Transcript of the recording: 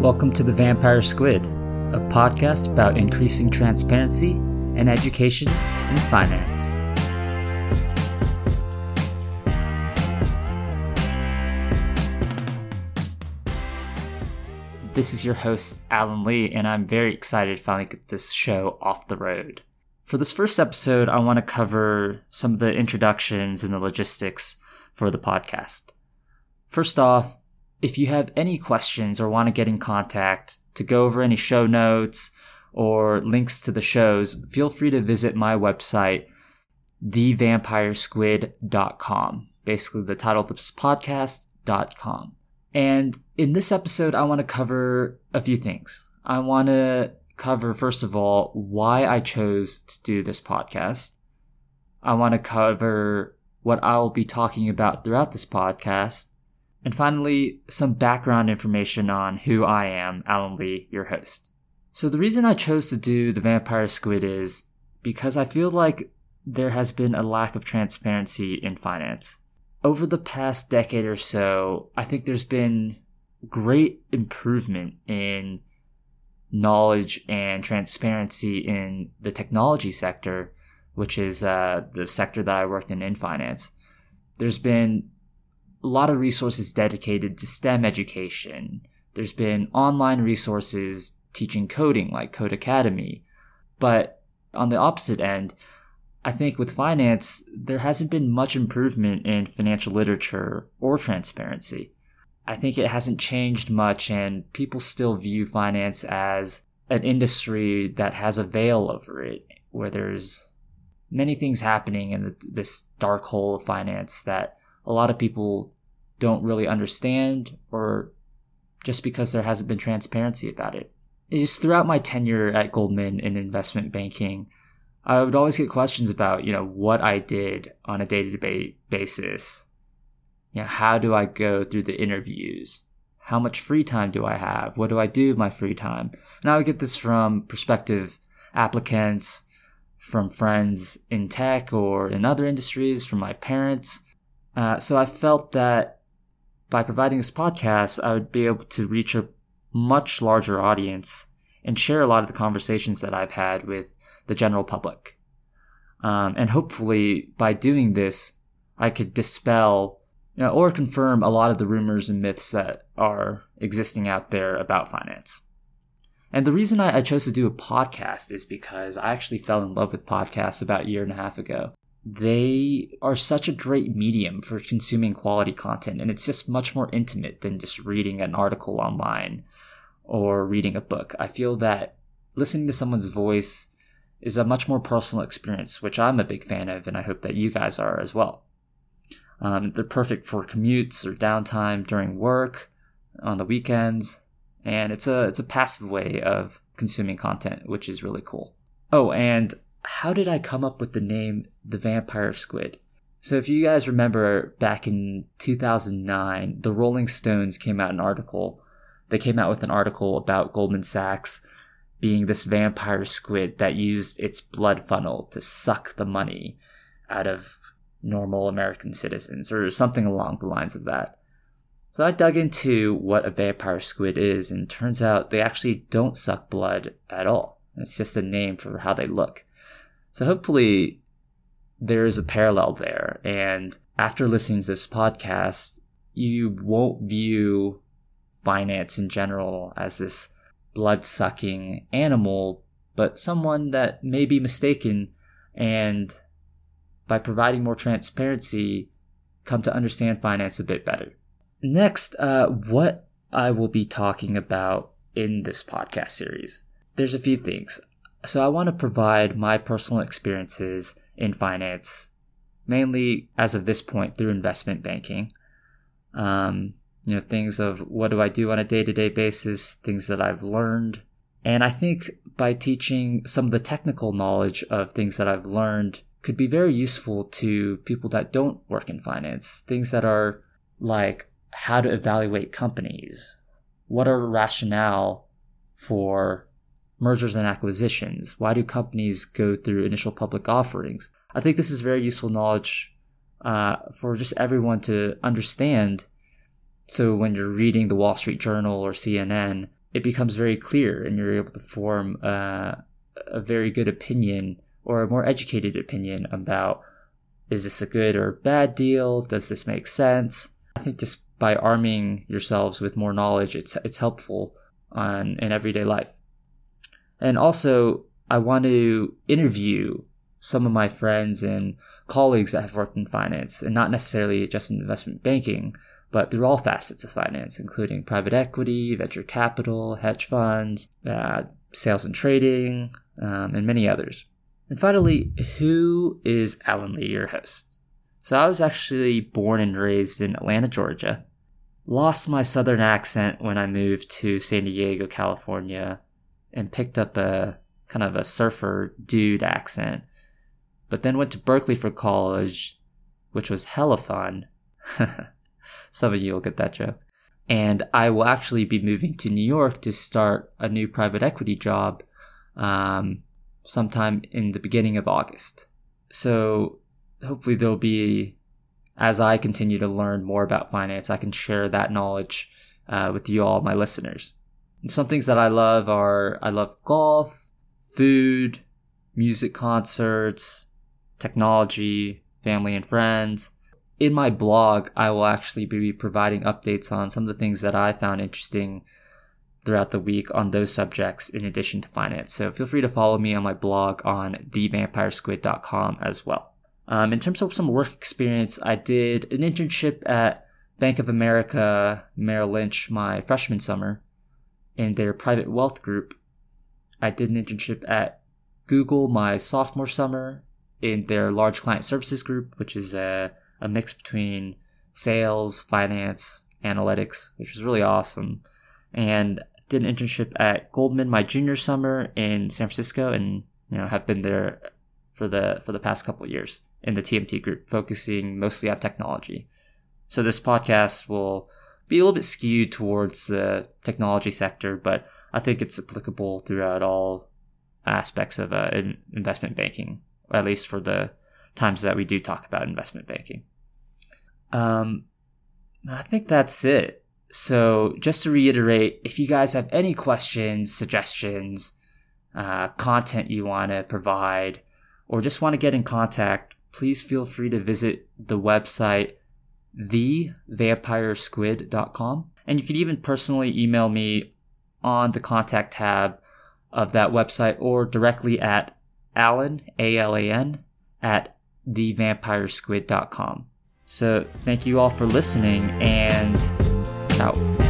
Welcome to The Vampire Squid, a podcast about increasing transparency and education in finance. This is your host, Alan Li, and I'm very excited to finally get this show off the road. For this first episode, I want to cover some of the introductions and the logistics for the podcast. First off, if you have any questions or want to get in contact to go over any show notes or links to the shows, feel free to visit my website, thevampiresquid.com. Basically, the title of this podcast.com. And in this episode, I want to cover a few things. I want to cover, first of all, why I chose to do this podcast. I want to cover what I'll be talking about throughout this podcast. And finally, some background information on who I am, Alan Li, your host. So the reason I chose to do the Vampire Squid is because I feel like there has been a lack of transparency in finance. Over the past decade or so, I think there's been great improvement in knowledge and transparency in the technology sector, which is uh, the sector that I worked in in finance. There's been a lot of resources dedicated to STEM education. There's been online resources teaching coding like Codecademy. But on the opposite end, I think with finance, there hasn't been much improvement in financial literature or transparency. I think it hasn't changed much and people still view finance as an industry that has a veil over it, where there's many things happening in this dark hole of finance that a lot of people don't really understand or just because there hasn't been transparency about it. Just throughout my tenure at Goldman in investment banking, I would always get questions about, you know, what I did on a day-to-day basis. You know, how do I go through the interviews? How much free time do I have? What do I do with my free time? And I would get this from prospective applicants, from friends in tech or in other industries, from my parents. Uh, so I felt that by providing this podcast, I would be able to reach a much larger audience and share a lot of the conversations that I've had with the general public. Um, and hopefully, by doing this, I could dispel you know, or confirm a lot of the rumors and myths that are existing out there about finance. And the reason I, I chose to do a podcast is because I actually fell in love with podcasts about a year and a half ago they are such a great medium for consuming quality content and it's just much more intimate than just reading an article online or reading a book. I feel that listening to someone's voice is a much more personal experience, which I'm a big fan of and I hope that you guys are as well. Um, they're perfect for commutes or downtime during work, on the weekends, and it's a it's a passive way of consuming content, which is really cool. Oh, and how did I come up with the name the Vampire Squid? So if you guys remember back in 2009, the Rolling Stones came out an article. They came out with an article about Goldman Sachs being this vampire squid that used its blood funnel to suck the money out of normal American citizens or something along the lines of that. So I dug into what a vampire squid is and turns out they actually don't suck blood at all. It's just a name for how they look. So hopefully there is a parallel there. And after listening to this podcast, you won't view finance in general as this blood sucking animal, but someone that may be mistaken and by providing more transparency, come to understand finance a bit better. Next, uh, what I will be talking about in this podcast series. There's a few things. So I want to provide my personal experiences in finance, mainly as of this point through investment banking. Um, you know, things of what do I do on a day to day basis, things that I've learned. And I think by teaching some of the technical knowledge of things that I've learned could be very useful to people that don't work in finance. Things that are like how to evaluate companies, what are rationale for mergers and acquisitions? Why do companies go through initial public offerings? I think this is very useful knowledge uh, for just everyone to understand. So when you're reading the Wall Street Journal or CNN, it becomes very clear and you're able to form uh, a very good opinion or a more educated opinion about is this a good or bad deal? Does this make sense? I think just by arming yourselves with more knowledge, it's it's helpful on in everyday life. And also, I want to interview some of my friends and colleagues that have worked in finance, and not necessarily just in investment banking, but through all facets of finance, including private equity, venture capital, hedge funds, uh, sales and trading, um, and many others. And finally, who is Alan Li, your host? So I was actually born and raised in Atlanta, Georgia. Lost my southern accent when I moved to San Diego, California, and picked up a kind of a surfer dude accent. But then went to Berkeley for college, which was hella fun. Some of you will get that joke. And I will actually be moving to New York to start a new private equity job um, sometime in the beginning of August. So hopefully there'll be, as I continue to learn more about finance, I can share that knowledge uh, with you all, my listeners. Some things that I love are I love golf, food, music concerts, technology, family and friends. In my blog, I will actually be providing updates on some of the things that I found interesting throughout the week on those subjects in addition to finance. So feel free to follow me on my blog on thevampiresquid.com as well. Um, in terms of some work experience, I did an internship at Bank of America Merrill Lynch my freshman summer in their private wealth group. I did an internship at Google my sophomore summer in their large client services group, which is a, a mix between sales, finance, analytics, which was really awesome. And did an internship at Goldman my junior summer in San Francisco, and you know have been there for the for the past couple years in the TMT group, focusing mostly on technology. So this podcast will be a little bit skewed towards the technology sector, but I think it's applicable throughout all aspects of uh, investment banking, at least for the times that we do talk about investment banking. Um, I think that's it. So, just to reiterate, if you guys have any questions, suggestions, uh, content you want to provide, or just want to get in contact, please feel free to visit the website thevampiresquid.com. And you can even personally email me on the contact tab of that website or directly at Alan, A L A N, at thevampiresquid.com. So thank you all for listening and out.